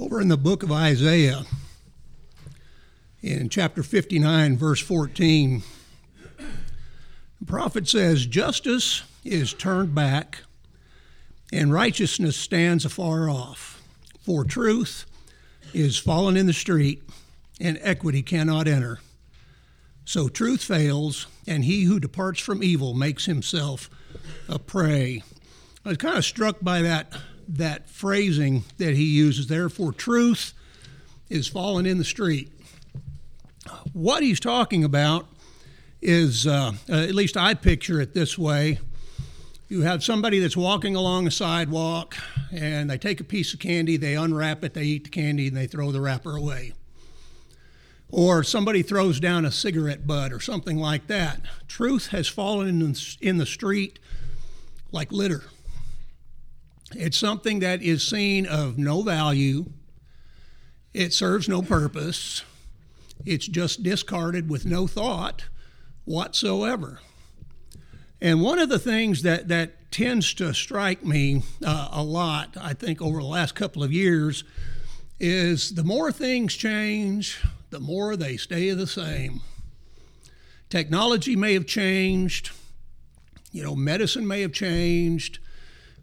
over in the book of Isaiah, in chapter 59, verse 14, the prophet says, Justice is turned back, and righteousness stands afar off. For truth is fallen in the street, and equity cannot enter. So truth fails, and he who departs from evil makes himself a prey. I was kind of struck by that that phrasing that he uses therefore truth is fallen in the street. What he's talking about is, uh, at least I picture it this way. You have somebody that's walking along a sidewalk and they take a piece of candy, they unwrap it, they eat the candy, and they throw the wrapper away. Or somebody throws down a cigarette butt or something like that. Truth has fallen in the street like litter. It's something that is seen of no value. It serves no purpose. It's just discarded with no thought whatsoever. And one of the things that, that tends to strike me uh, a lot, I think, over the last couple of years, is the more things change, the more they stay the same. Technology may have changed, you know, medicine may have changed,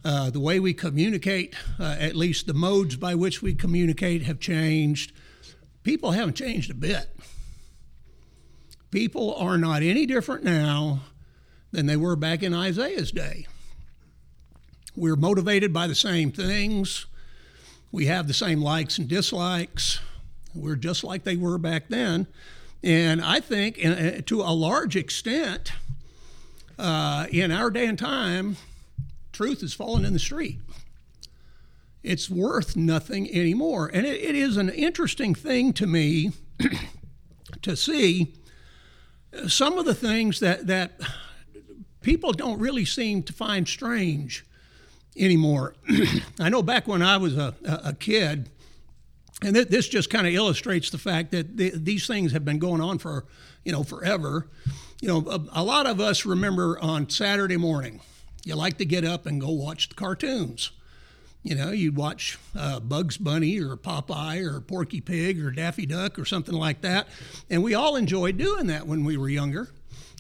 uh, the way we communicate, uh, at least the modes by which we communicate, have changed. People haven't changed a bit. People are not any different now than they were back in Isaiah's day. We're motivated by the same things. We have the same likes and dislikes. We're just like they were back then. And I think, uh, to a large extent, uh, in our day and time, truth has fallen in the street. It's worth nothing anymore. And it, it is an interesting thing to me to see some of the things that, that people don't really seem to find strange anymore. I know back when I was a, a kid, and th- this just kind of illustrates the fact that th- these things have been going on for, you know, forever. You know, a, a lot of us remember on Saturday morning, you like to get up and go watch the cartoons. You know, you'd watch uh, Bugs Bunny or Popeye or Porky Pig or Daffy Duck or something like that. And we all enjoyed doing that when we were younger.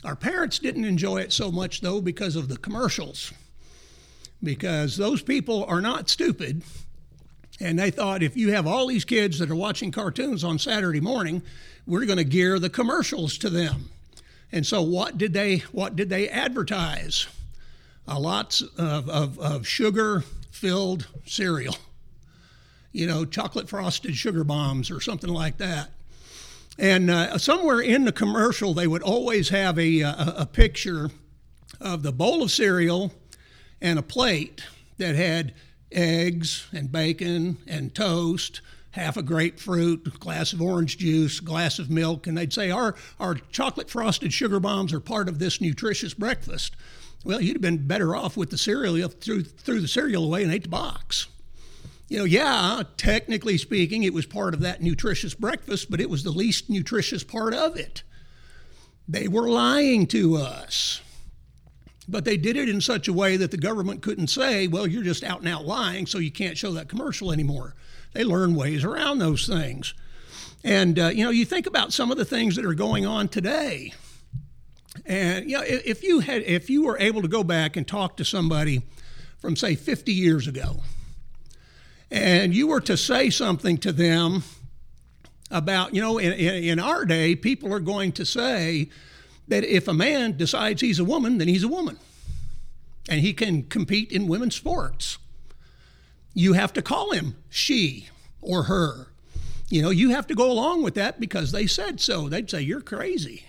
Our parents didn't enjoy it so much, though, because of the commercials. Because those people are not stupid. And they thought if you have all these kids that are watching cartoons on Saturday morning, we're going to gear the commercials to them. And so what did they what did they advertise? A lots of, of, of sugar filled cereal, you know, chocolate frosted sugar bombs or something like that. And uh, somewhere in the commercial, they would always have a, a, a picture of the bowl of cereal and a plate that had eggs and bacon and toast, half a grapefruit, a glass of orange juice, glass of milk, and they'd say, Our, our chocolate frosted sugar bombs are part of this nutritious breakfast. Well, you'd have been better off with the cereal threw, threw the cereal away and ate the box. You know, yeah, technically speaking, it was part of that nutritious breakfast, but it was the least nutritious part of it. They were lying to us. But they did it in such a way that the government couldn't say, well, you're just out and out lying, so you can't show that commercial anymore. They learn ways around those things. And, uh, you know, you think about some of the things that are going on today. And you know, if you had, if you were able to go back and talk to somebody from say 50 years ago, and you were to say something to them about, you know, in, in our day, people are going to say that if a man decides he's a woman, then he's a woman, and he can compete in women's sports. You have to call him she or her. You know, you have to go along with that because they said so. They'd say, You're crazy.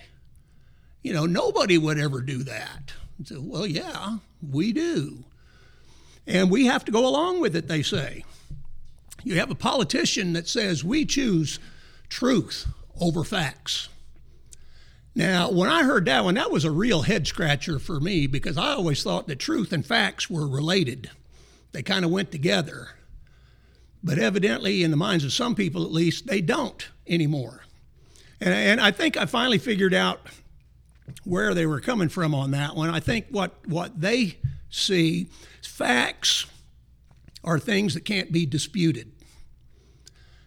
You know, nobody would ever do that. So, well, yeah, we do. And we have to go along with it, they say. You have a politician that says we choose truth over facts. Now, when I heard that one, that was a real head scratcher for me because I always thought that truth and facts were related. They kind of went together. But evidently, in the minds of some people at least, they don't anymore. And, and I think I finally figured out where they were coming from on that one. I think what, what they see, facts are things that can't be disputed.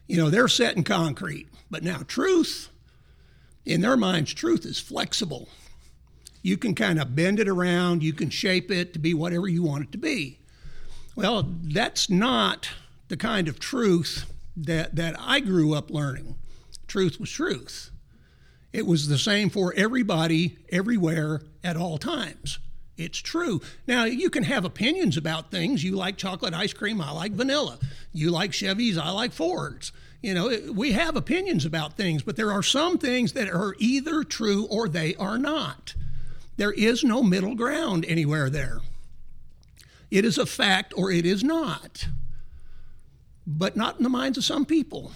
You know, they're set in concrete. But now, truth, in their minds, truth is flexible. You can kind of bend it around, you can shape it to be whatever you want it to be. Well, that's not the kind of truth that, that I grew up learning. Truth was truth. It was the same for everybody, everywhere, at all times. It's true. Now, you can have opinions about things. You like chocolate ice cream, I like vanilla. You like Chevys, I like Fords. You know, we have opinions about things, but there are some things that are either true or they are not. There is no middle ground anywhere there. It is a fact or it is not, but not in the minds of some people.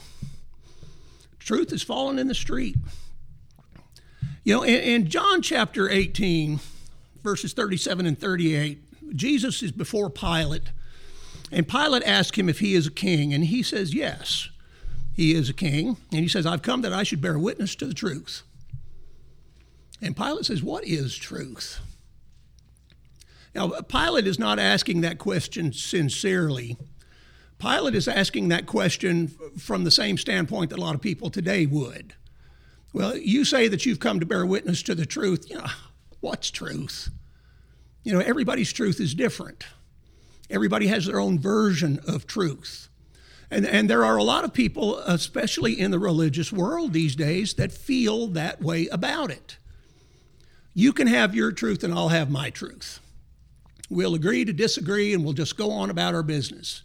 Truth is fallen in the street. You know, in, in John chapter 18, verses 37 and 38, Jesus is before Pilate, and Pilate asks him if he is a king, and he says, Yes, he is a king. And he says, I've come that I should bear witness to the truth. And Pilate says, What is truth? Now, Pilate is not asking that question sincerely. Pilate is asking that question from the same standpoint that a lot of people today would. Well, you say that you've come to bear witness to the truth. You know, what's truth? You know, everybody's truth is different. Everybody has their own version of truth. And, and there are a lot of people, especially in the religious world these days, that feel that way about it. You can have your truth and I'll have my truth. We'll agree to disagree and we'll just go on about our business.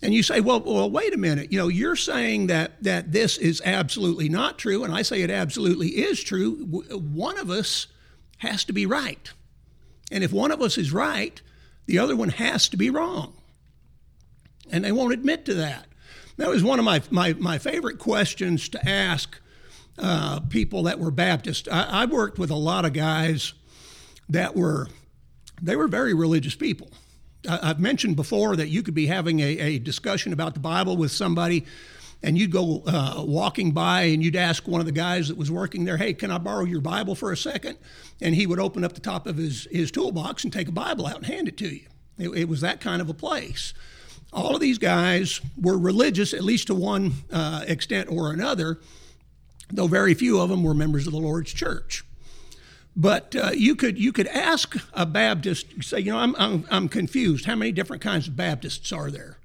And you say, well, well, wait a minute. You know, you're saying that that this is absolutely not true, and I say it absolutely is true. One of us has to be right, and if one of us is right, the other one has to be wrong. And they won't admit to that. That was one of my my, my favorite questions to ask uh, people that were Baptist. I, I worked with a lot of guys that were they were very religious people. I've mentioned before that you could be having a, a discussion about the Bible with somebody, and you'd go uh, walking by and you'd ask one of the guys that was working there, Hey, can I borrow your Bible for a second? And he would open up the top of his, his toolbox and take a Bible out and hand it to you. It, it was that kind of a place. All of these guys were religious, at least to one uh, extent or another, though very few of them were members of the Lord's church. But uh, you could you could ask a Baptist, say, you know, I'm, I'm, I'm confused. How many different kinds of Baptists are there?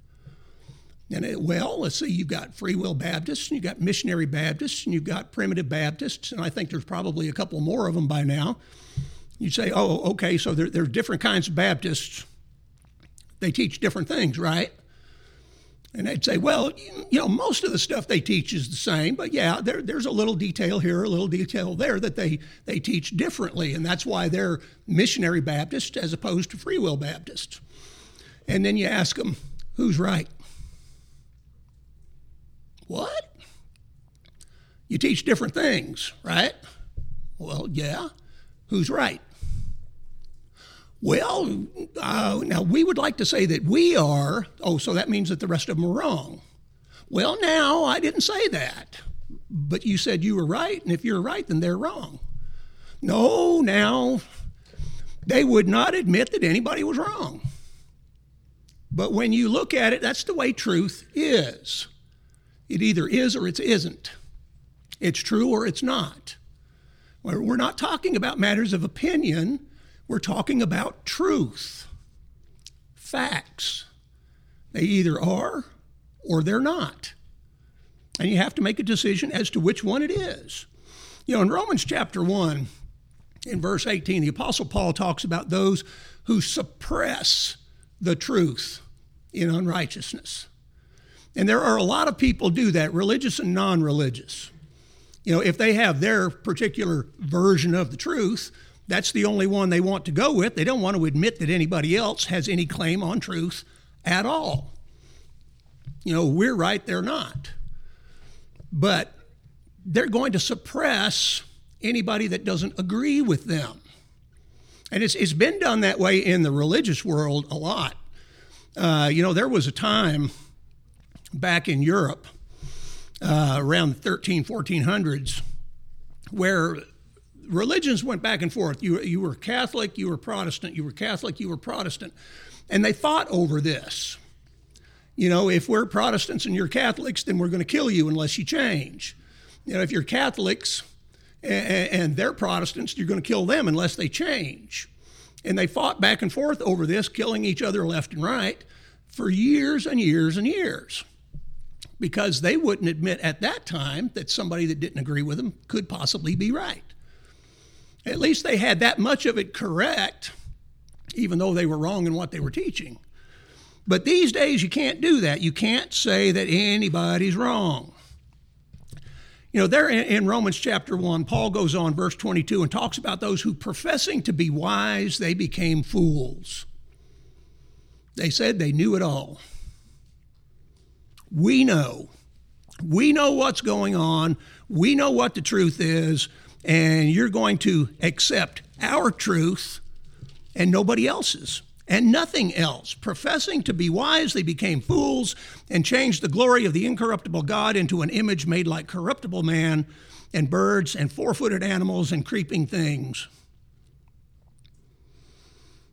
And it, well, let's see, you've got free will Baptists, and you've got missionary Baptists, and you've got primitive Baptists, and I think there's probably a couple more of them by now. You say, oh, okay, so there, there are different kinds of Baptists. They teach different things, right? And they'd say, well, you know, most of the stuff they teach is the same, but yeah, there, there's a little detail here, a little detail there that they, they teach differently. And that's why they're missionary Baptists as opposed to free will Baptists. And then you ask them, who's right? What? You teach different things, right? Well, yeah. Who's right? Well, uh, now we would like to say that we are, oh, so that means that the rest of them are wrong. Well, now I didn't say that, but you said you were right, and if you're right, then they're wrong. No, now they would not admit that anybody was wrong. But when you look at it, that's the way truth is. It either is or it isn't. It's true or it's not. We're not talking about matters of opinion we're talking about truth, facts. They either are or they're not. And you have to make a decision as to which one it is. You know, in Romans chapter 1, in verse 18, the Apostle Paul talks about those who suppress the truth in unrighteousness. And there are a lot of people do that, religious and non religious. You know, if they have their particular version of the truth, that's the only one they want to go with. They don't want to admit that anybody else has any claim on truth at all. You know, we're right, they're not. But they're going to suppress anybody that doesn't agree with them. And it's, it's been done that way in the religious world a lot. Uh, you know, there was a time back in Europe uh, around the 13, 1400s where religions went back and forth. You, you were Catholic, you were Protestant, you were Catholic, you were Protestant. And they fought over this. You know, if we're Protestants and you're Catholics, then we're going to kill you unless you change. You know, if you're Catholics and, and they're Protestants, you're going to kill them unless they change. And they fought back and forth over this, killing each other left and right for years and years and years because they wouldn't admit at that time that somebody that didn't agree with them could possibly be right. At least they had that much of it correct, even though they were wrong in what they were teaching. But these days, you can't do that. You can't say that anybody's wrong. You know, there in Romans chapter 1, Paul goes on, verse 22, and talks about those who, professing to be wise, they became fools. They said they knew it all. We know. We know what's going on. We know what the truth is, and you're going to accept our truth and nobody else's and nothing else. Professing to be wise, they became fools and changed the glory of the incorruptible God into an image made like corruptible man and birds and four footed animals and creeping things.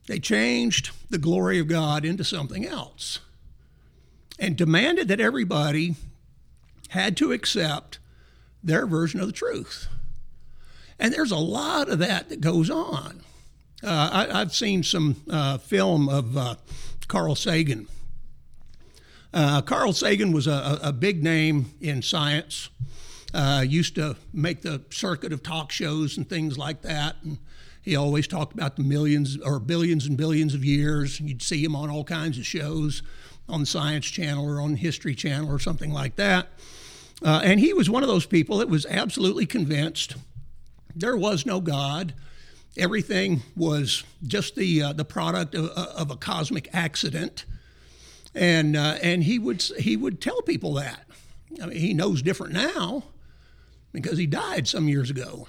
They changed the glory of God into something else and demanded that everybody had to accept their version of the truth. And there's a lot of that that goes on. Uh, I, have seen some uh, film of uh, Carl Sagan. Uh, Carl Sagan was a, a, big name in science. Uh, used to make the circuit of talk shows and things like that. And he always talked about the millions or billions and billions of years. You'd see him on all kinds of shows on the Science Channel or on History Channel or something like that. Uh, and he was one of those people that was absolutely convinced there was no God everything was just the uh, the product of, of, a cosmic accident, and uh, and he would he would tell people that. I mean, he knows different now because he died some years ago.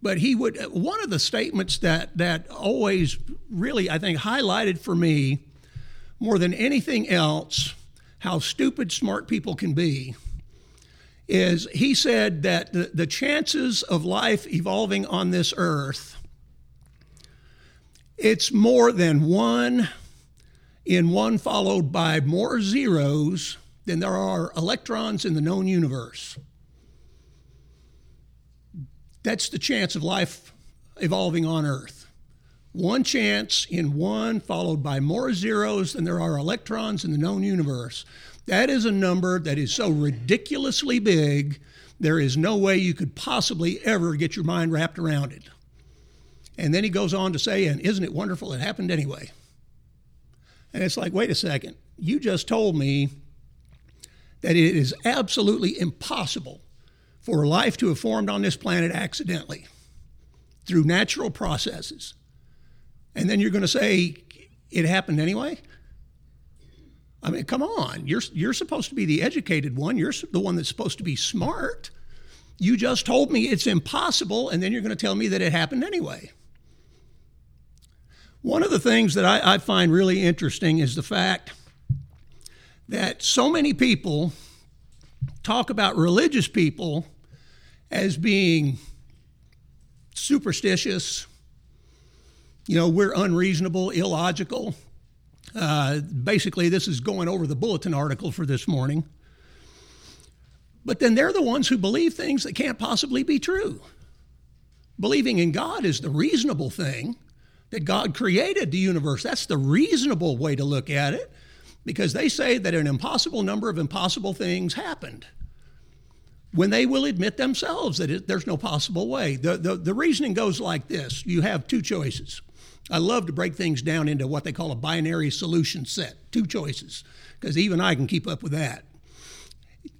But he would one of the statements that that always really I think highlighted for me more than anything else how stupid smart people can be is he said that the, the chances of life evolving on this earth it's more than one in one followed by more zeros than there are electrons in the known universe. That's the chance of life evolving on earth. One chance in one followed by more zeros than there are electrons in the known universe that is a number that is so ridiculously big, there is no way you could possibly ever get your mind wrapped around it. And then he goes on to say, and isn't it wonderful it happened anyway? And it's like, wait a second, you just told me that it is absolutely impossible for life to have formed on this planet accidentally through natural processes. And then you're going to say it happened anyway? I mean, come on. You're, you're supposed to be the educated one. You're the one that's supposed to be smart. You just told me it's impossible, and then you're going to tell me that it happened anyway. One of the things that I, I find really interesting is the fact that so many people talk about religious people as being superstitious, you know, we're unreasonable, illogical. Uh, basically, this is going over the bulletin article for this morning. But then they're the ones who believe things that can't possibly be true. Believing in God is the reasonable thing, that God created the universe. That's the reasonable way to look at it because they say that an impossible number of impossible things happened when they will admit themselves that it, there's no possible way. The, the, the reasoning goes like this you have two choices. I love to break things down into what they call a binary solution set, two choices, because even I can keep up with that.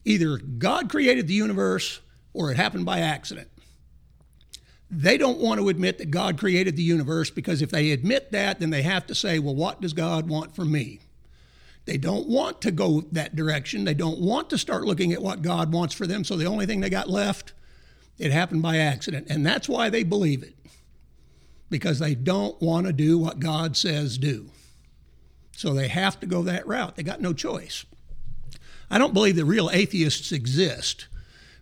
Either God created the universe or it happened by accident. They don't want to admit that God created the universe because if they admit that, then they have to say, well, what does God want from me? They don't want to go that direction. They don't want to start looking at what God wants for them. So the only thing they got left, it happened by accident. And that's why they believe it because they don't want to do what God says do. So they have to go that route. They got no choice. I don't believe that real atheists exist.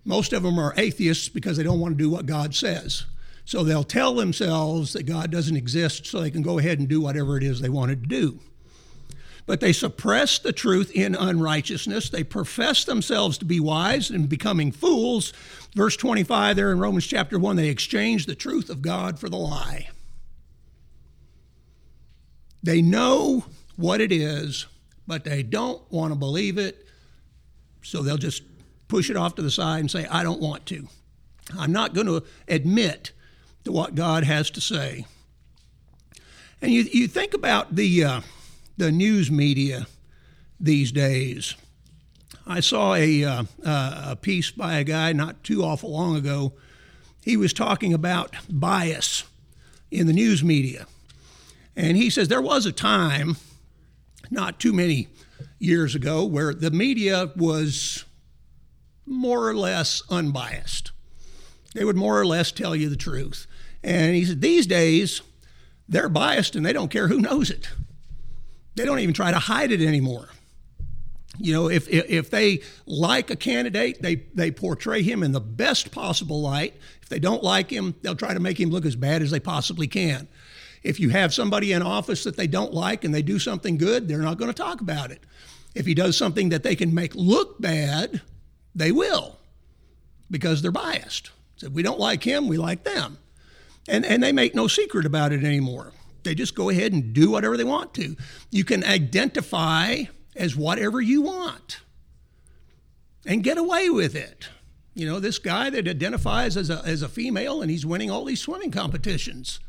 Most of them are atheists because they don't want to do what God says. So they'll tell themselves that God doesn't exist so they can go ahead and do whatever it is they wanted to do. but they suppress the truth in unrighteousness. They profess themselves to be wise and becoming fools. Verse 25 there in Romans chapter 1, they exchange the truth of God for the lie. They know what it is, but they don't want to believe it, so they'll just push it off to the side and say, I don't want to. I'm not going to admit to what God has to say. And you, you think about the, uh, the news media these days. I saw a, uh, a piece by a guy not too awful long ago. He was talking about bias in the news media. And he says there was a time, not too many years ago, where the media was more or less unbiased. They would more or less tell you the truth. And he said, these days, they're biased and they don't care who knows it. They don't even try to hide it anymore. You know, if, if they like a candidate, they, they portray him in the best possible light. If they don't like him, they'll try to make him look as bad as they possibly can. If you have somebody in office that they don't like and they do something good, they're not going to talk about it. If he does something that they can make look bad, they will because they're biased. So we don't like him, we like them. And, and they make no secret about it anymore. They just go ahead and do whatever they want to. You can identify as whatever you want and get away with it. You know, this guy that identifies as a, as a female and he's winning all these swimming competitions.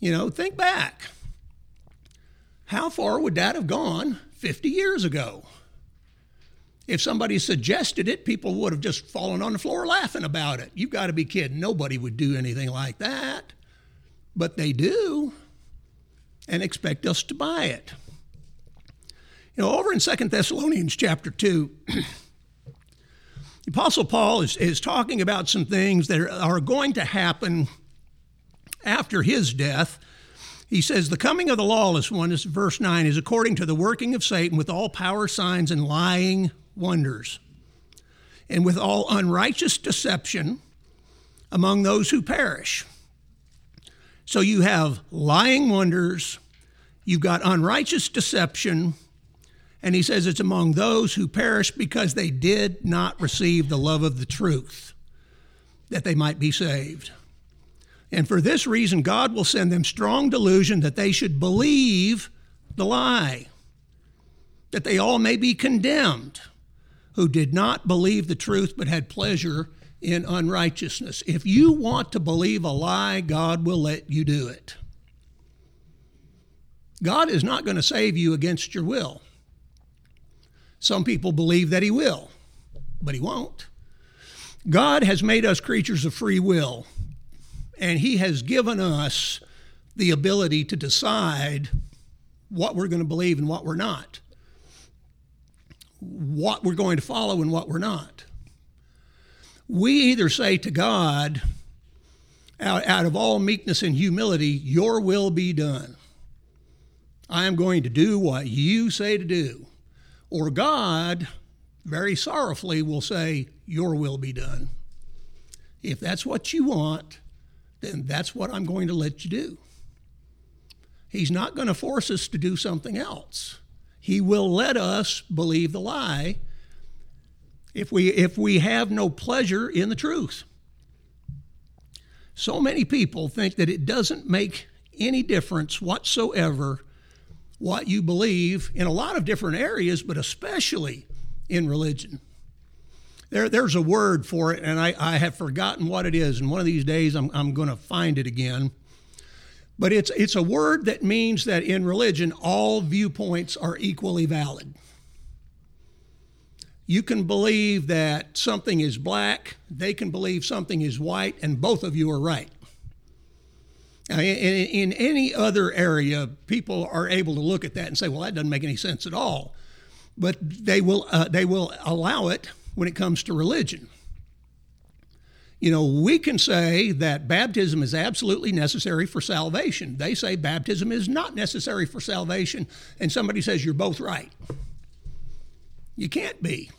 You know, think back. How far would that have gone 50 years ago? If somebody suggested it, people would have just fallen on the floor laughing about it. You've got to be kidding. Nobody would do anything like that. But they do and expect us to buy it. You know, over in Second Thessalonians chapter 2, the Apostle Paul is, is talking about some things that are, are going to happen after his death. He says, The coming of the lawless one, is verse 9, is according to the working of Satan with all power, signs, and lying wonders, and with all unrighteous deception among those who perish. So you have lying wonders, you've got unrighteous deception, and he says it's among those who perish because they did not receive the love of the truth, that they might be saved. And for this reason, God will send them strong delusion that they should believe the lie, that they all may be condemned who did not believe the truth but had pleasure in unrighteousness. If you want to believe a lie, God will let you do it. God is not going to save you against your will. Some people believe that He will, but He won't. God has made us creatures of free will, and He has given us the ability to decide what we're going to believe and what we're not what we're going to follow and what we're not. We either say to God, out, out of all meekness and humility, Your will be done. I am going to do what you say to do. Or God, very sorrowfully, will say, Your will be done. If that's what you want, then that's what I'm going to let you do. He's not going to force us to do something else. He will let us believe the lie if we, if we have no pleasure in the truth. So many people think that it doesn't make any difference whatsoever what you believe in a lot of different areas, but especially in religion. There, there's a word for it, and I, I have forgotten what it is, and one of these days I'm, I'm going to find it again. But it's, it's a word that means that in religion, all viewpoints are equally valid. You can believe that something is black, they can believe something is white, and both of you are right. Now, in, in any other area, people are able to look at that and say, well, that doesn't make any sense at all. But they will, uh, they will allow it when it comes to religion. You know, we can say that baptism is absolutely necessary for salvation. They say baptism is not necessary for salvation, and somebody says you're both right. You can't be.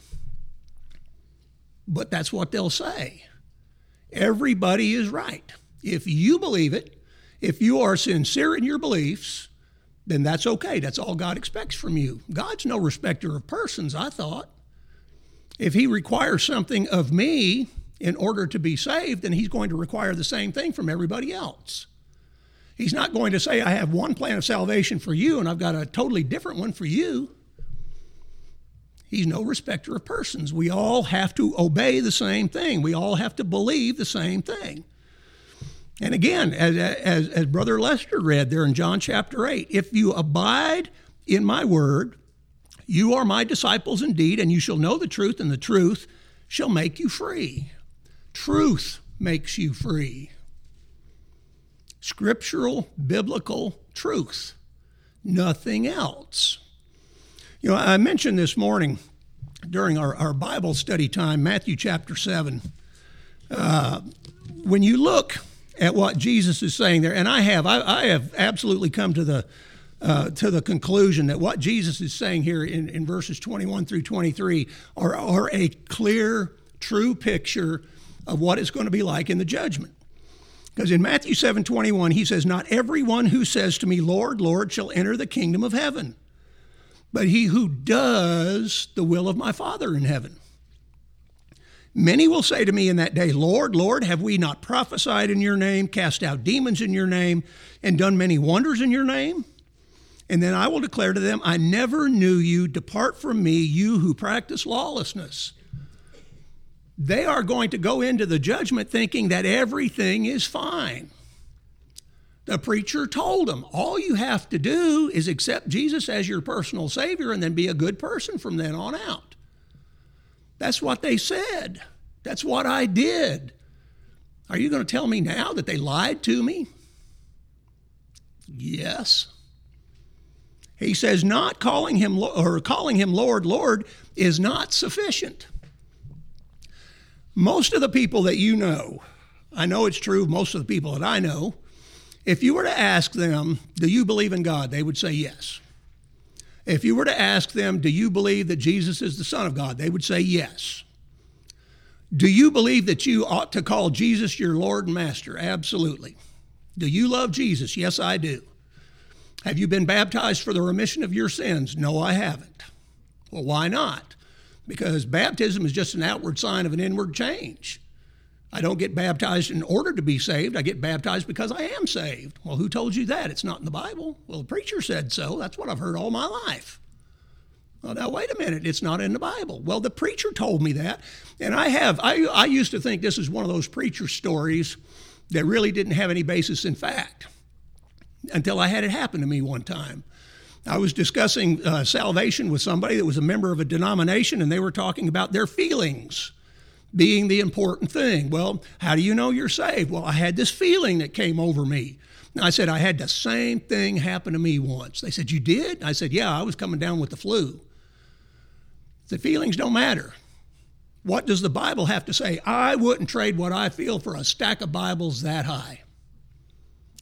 But that's what they'll say. Everybody is right. If you believe it, if you are sincere in your beliefs, then that's okay. That's all God expects from you. God's no respecter of persons, I thought. If He requires something of me in order to be saved, then He's going to require the same thing from everybody else. He's not going to say, I have one plan of salvation for you and I've got a totally different one for you. He's no respecter of persons. We all have to obey the same thing. We all have to believe the same thing. And again, as, as, as Brother Lester read there in John chapter 8, if you abide in my word, you are my disciples indeed, and you shall know the truth, and the truth shall make you free. Truth makes you free. Scriptural, biblical truth, nothing else. You know, I mentioned this morning during our, our Bible study time, Matthew chapter 7. Uh, when you look at what Jesus is saying there, and I have, I, I have absolutely come to the uh, to the conclusion that what Jesus is saying here in, in verses 21 through 23 are, are a clear, true picture of what it's going to be like in the judgment. Because in Matthew 7 21, he says, Not everyone who says to me, Lord, Lord, shall enter the kingdom of heaven, but he who does the will of my Father in heaven. Many will say to me in that day, Lord, Lord, have we not prophesied in your name, cast out demons in your name, and done many wonders in your name? And then I will declare to them, I never knew you. Depart from me, you who practice lawlessness. They are going to go into the judgment thinking that everything is fine. The preacher told them, all you have to do is accept Jesus as your personal Savior and then be a good person from then on out. That's what they said. That's what I did. Are you going to tell me now that they lied to me? Yes. He says not calling him or calling him Lord, Lord is not sufficient. Most of the people that you know, I know it's true, of most of the people that I know, if you were to ask them, Do you believe in God? they would say yes. If you were to ask them, Do you believe that Jesus is the Son of God? they would say yes. Do you believe that you ought to call Jesus your Lord and Master? Absolutely. Do you love Jesus? Yes, I do. Have you been baptized for the remission of your sins? No, I haven't. Well, why not? Because baptism is just an outward sign of an inward change. I don't get baptized in order to be saved. I get baptized because I am saved. Well, who told you that? It's not in the Bible. Well, the preacher said so. That's what I've heard all my life. Well, now wait a minute. It's not in the Bible. Well, the preacher told me that, and I have. I I used to think this is one of those preacher stories that really didn't have any basis in fact until I had it happen to me one time. I was discussing uh, salvation with somebody that was a member of a denomination, and they were talking about their feelings being the important thing. Well, how do you know you're saved? Well, I had this feeling that came over me. And I said, I had the same thing happen to me once. They said, You did? I said, Yeah, I was coming down with the flu. The feelings don't matter. What does the Bible have to say? I wouldn't trade what I feel for a stack of Bibles that high.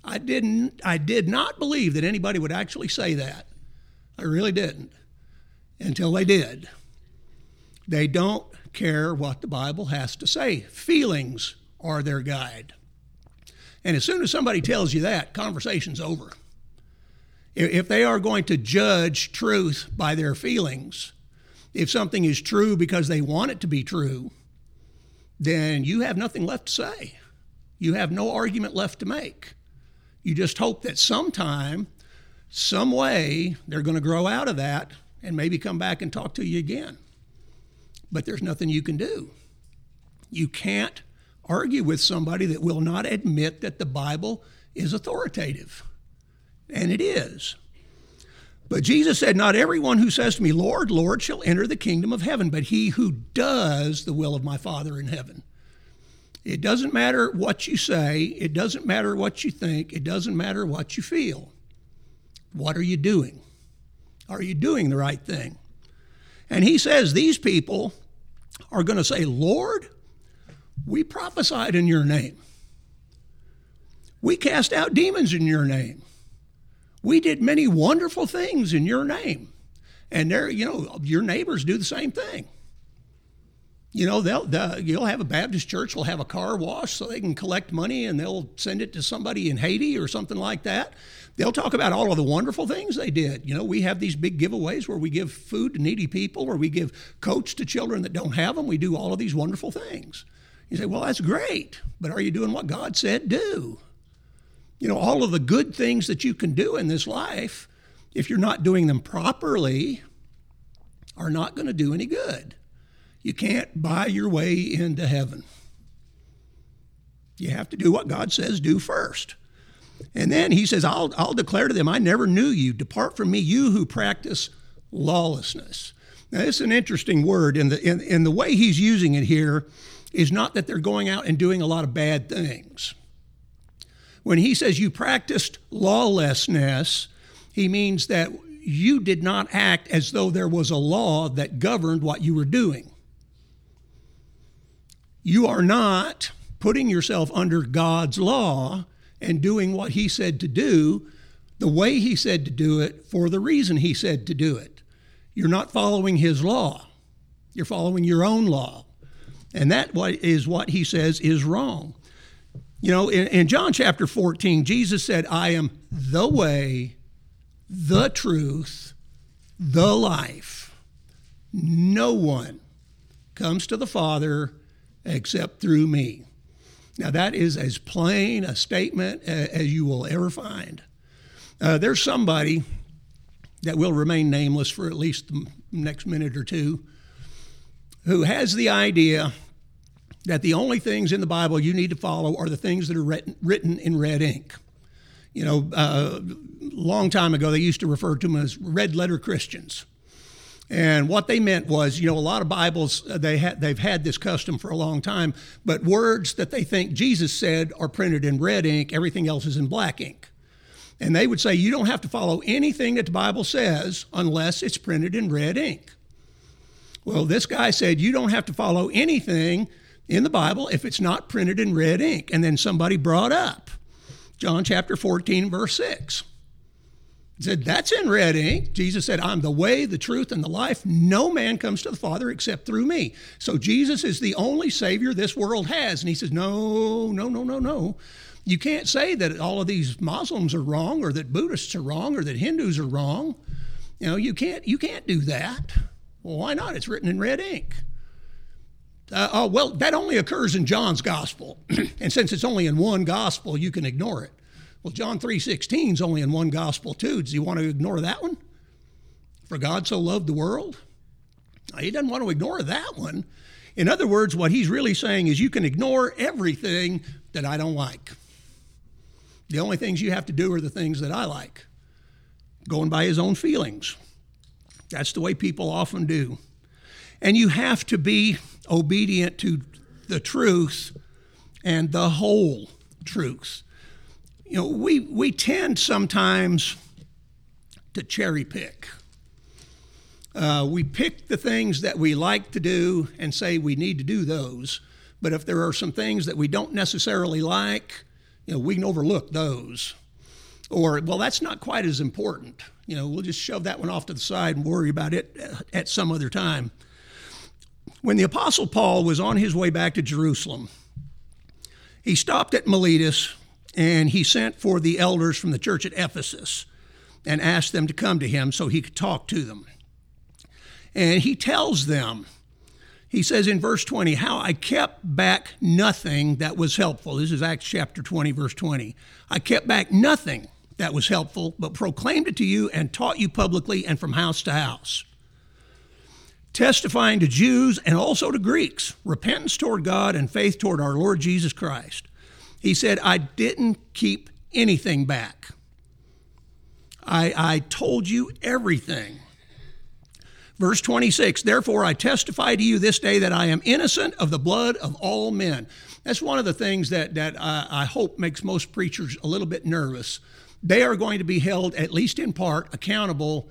I didn't I did not believe that anybody would actually say that. I really didn't. Until they did. They don't care what the Bible has to say. Feelings are their guide. And as soon as somebody tells you that, conversation's over. If they are going to judge truth by their feelings, if something is true because they want it to be true, then you have nothing left to say. You have no argument left to make. You just hope that sometime, some way, they're going to grow out of that and maybe come back and talk to you again but there's nothing you can do. You can't argue with somebody that will not admit that the Bible is authoritative. And it is. But Jesus said, Not everyone who says to me, Lord, Lord, shall enter the kingdom of heaven, but he who does the will of my Father in heaven. It doesn't matter what you say, it doesn't matter what you think, it doesn't matter what you feel. What are you doing? Are you doing the right thing? And he says these people are going to say, Lord, we prophesied in your name. We cast out demons in your name. We did many wonderful things in your name. And there, you know, your neighbors do the same thing. You know, they'll the, you'll have a Baptist church will have a car wash so they can collect money and they'll send it to somebody in Haiti or something like that. They'll talk about all of the wonderful things they did. You know, we have these big giveaways where we give food to needy people, or we give coats to children that don't have them. We do all of these wonderful things. You say, well, that's great, but are you doing what God said do? You know, all of the good things that you can do in this life, if you're not doing them properly, are not going to do any good. You can't buy your way into heaven. You have to do what God says do first. And then he says, I'll, I'll declare to them, I never knew you. Depart from me, you who practice lawlessness. Now, this is an interesting word, and the, in, in the way he's using it here is not that they're going out and doing a lot of bad things. When he says you practiced lawlessness, he means that you did not act as though there was a law that governed what you were doing. You are not putting yourself under God's law and doing what He said to do the way He said to do it for the reason He said to do it. You're not following His law, you're following your own law. And that is what He says is wrong. You know, in, in John chapter 14, Jesus said, I am the way, the truth, the life. No one comes to the Father except through me. Now, that is as plain a statement as you will ever find. Uh, there's somebody that will remain nameless for at least the next minute or two who has the idea that the only things in the Bible you need to follow are the things that are written, in red ink. You know, a uh, long time ago, they used to refer to them as red letter Christians. And what they meant was, you know, a lot of Bibles uh, they ha- they've had this custom for a long time, but words that they think Jesus said are printed in red ink. Everything else is in black ink. And they would say you don't have to follow anything that the Bible says unless it's printed in red ink. Well, this guy said you don't have to follow anything in the Bible if it's not printed in red ink. And then somebody brought up John chapter 14, verse 6 said, That's in red ink. Jesus said, I'm the way, the truth, and the life. No man comes to the Father except through me. So Jesus is the only Savior this world has. And he says, No, no, no, no, no. You can't say that all of these Muslims are wrong or that Buddhists are wrong or that Hindus are wrong. You know, you can't you can't do that. Well, why not? It's written in red ink. Uh, oh, well, that only occurs in John's gospel. and since it's only in one gospel, you can ignore it. Well, John 3:16 is only in one gospel too. Does he want to ignore that one? For God so loved the world? He doesn't want to ignore that one. In other words, what he's really saying is you can ignore everything that I don't like. The only things you have to do are the things that I like. Going by his own feelings. That's the way people often do. And you have to be obedient to the truth and the whole truth you know, we, we tend sometimes to cherry pick. Uh, we pick the things that we like to do and say we need to do those. But if there are some things that we don't necessarily like, you know, we can overlook those. Or, well, that's not quite as important. You know, we'll just shove that one off to the side and worry about it at some other time. When the Apostle Paul was on his way back to Jerusalem, he stopped at Miletus and he sent for the elders from the church at Ephesus and asked them to come to him so he could talk to them. And he tells them, he says in verse 20, how I kept back nothing that was helpful. This is Acts chapter 20, verse 20. I kept back nothing that was helpful, but proclaimed it to you and taught you publicly and from house to house. Testifying to Jews and also to Greeks, repentance toward God and faith toward our Lord Jesus Christ. He said, I didn't keep anything back. I, I told you everything. Verse 26 Therefore I testify to you this day that I am innocent of the blood of all men. That's one of the things that, that I, I hope makes most preachers a little bit nervous. They are going to be held, at least in part, accountable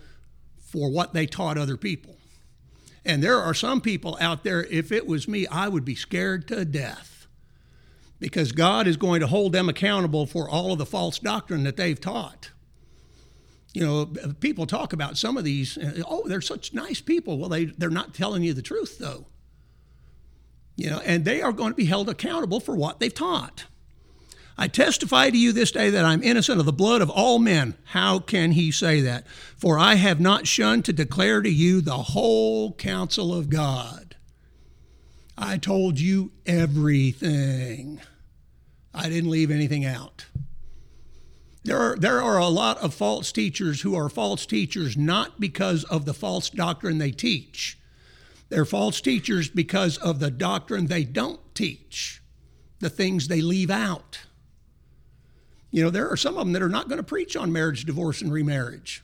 for what they taught other people. And there are some people out there, if it was me, I would be scared to death because God is going to hold them accountable for all of the false doctrine that they've taught. You know, people talk about some of these, uh, oh, they're such nice people. Well, they, they're not telling you the truth, though. You know, and they are going to be held accountable for what they've taught. I testify to you this day that I'm innocent of the blood of all men. How can he say that? For I have not shunned to declare to you the whole counsel of God. I told you everything. I didn't leave anything out. There are, there are a lot of false teachers who are false teachers not because of the false doctrine they teach. They're false teachers because of the doctrine they don't teach, the things they leave out. You know, there are some of them that are not going to preach on marriage, divorce, and remarriage.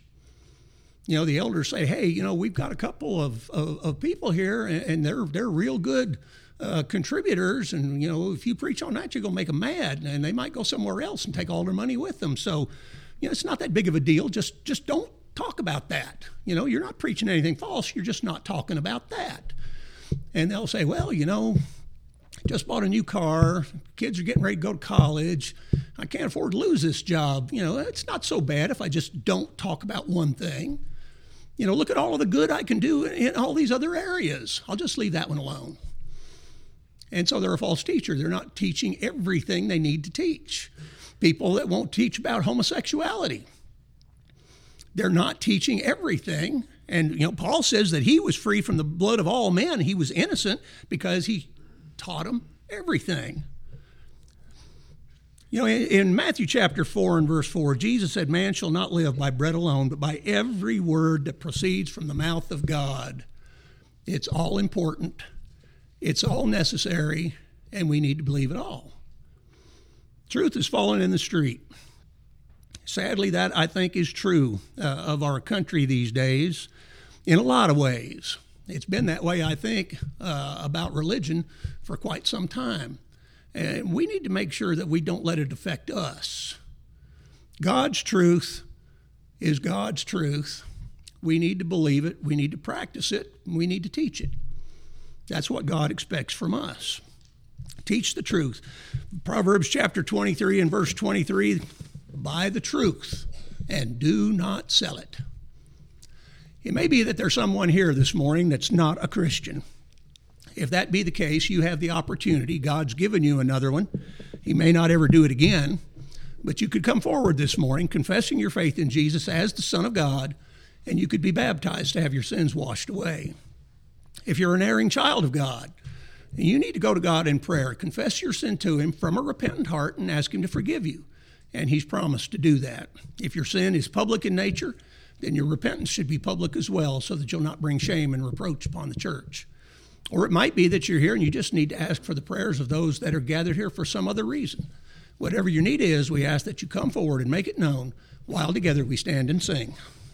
You know, the elders say, hey, you know, we've got a couple of, of, of people here and, and they're, they're real good uh, contributors, and you know, if you preach on that, you're gonna make them mad, and they might go somewhere else and take all their money with them. So, you know, it's not that big of a deal. Just just don't talk about that. You know, you're not preaching anything false. You're just not talking about that. And they'll say, well, you know, just bought a new car. Kids are getting ready to go to college. I can't afford to lose this job. You know, it's not so bad if I just don't talk about one thing. You know, look at all of the good I can do in all these other areas. I'll just leave that one alone. And so they're a false teacher. They're not teaching everything they need to teach. People that won't teach about homosexuality. They're not teaching everything. And you know, Paul says that he was free from the blood of all men. He was innocent because he taught them everything. You know, in Matthew chapter 4 and verse 4, Jesus said, Man shall not live by bread alone, but by every word that proceeds from the mouth of God. It's all important. It's all necessary, and we need to believe it all. Truth is falling in the street. Sadly, that I think is true uh, of our country these days in a lot of ways. It's been that way, I think, uh, about religion for quite some time. And we need to make sure that we don't let it affect us. God's truth is God's truth. We need to believe it, we need to practice it, we need to teach it. That's what God expects from us. Teach the truth. Proverbs chapter 23 and verse 23 buy the truth and do not sell it. It may be that there's someone here this morning that's not a Christian. If that be the case, you have the opportunity. God's given you another one. He may not ever do it again, but you could come forward this morning confessing your faith in Jesus as the Son of God, and you could be baptized to have your sins washed away if you're an erring child of God. You need to go to God in prayer, confess your sin to Him from a repentant heart, and ask Him to forgive you. And He's promised to do that. If your sin is public in nature, then your repentance should be public as well, so that you'll not bring shame and reproach upon the church. Or it might be that you're here and you just need to ask for the prayers of those that are gathered here for some other reason. Whatever your need is, we ask that you come forward and make it known while together we stand and sing.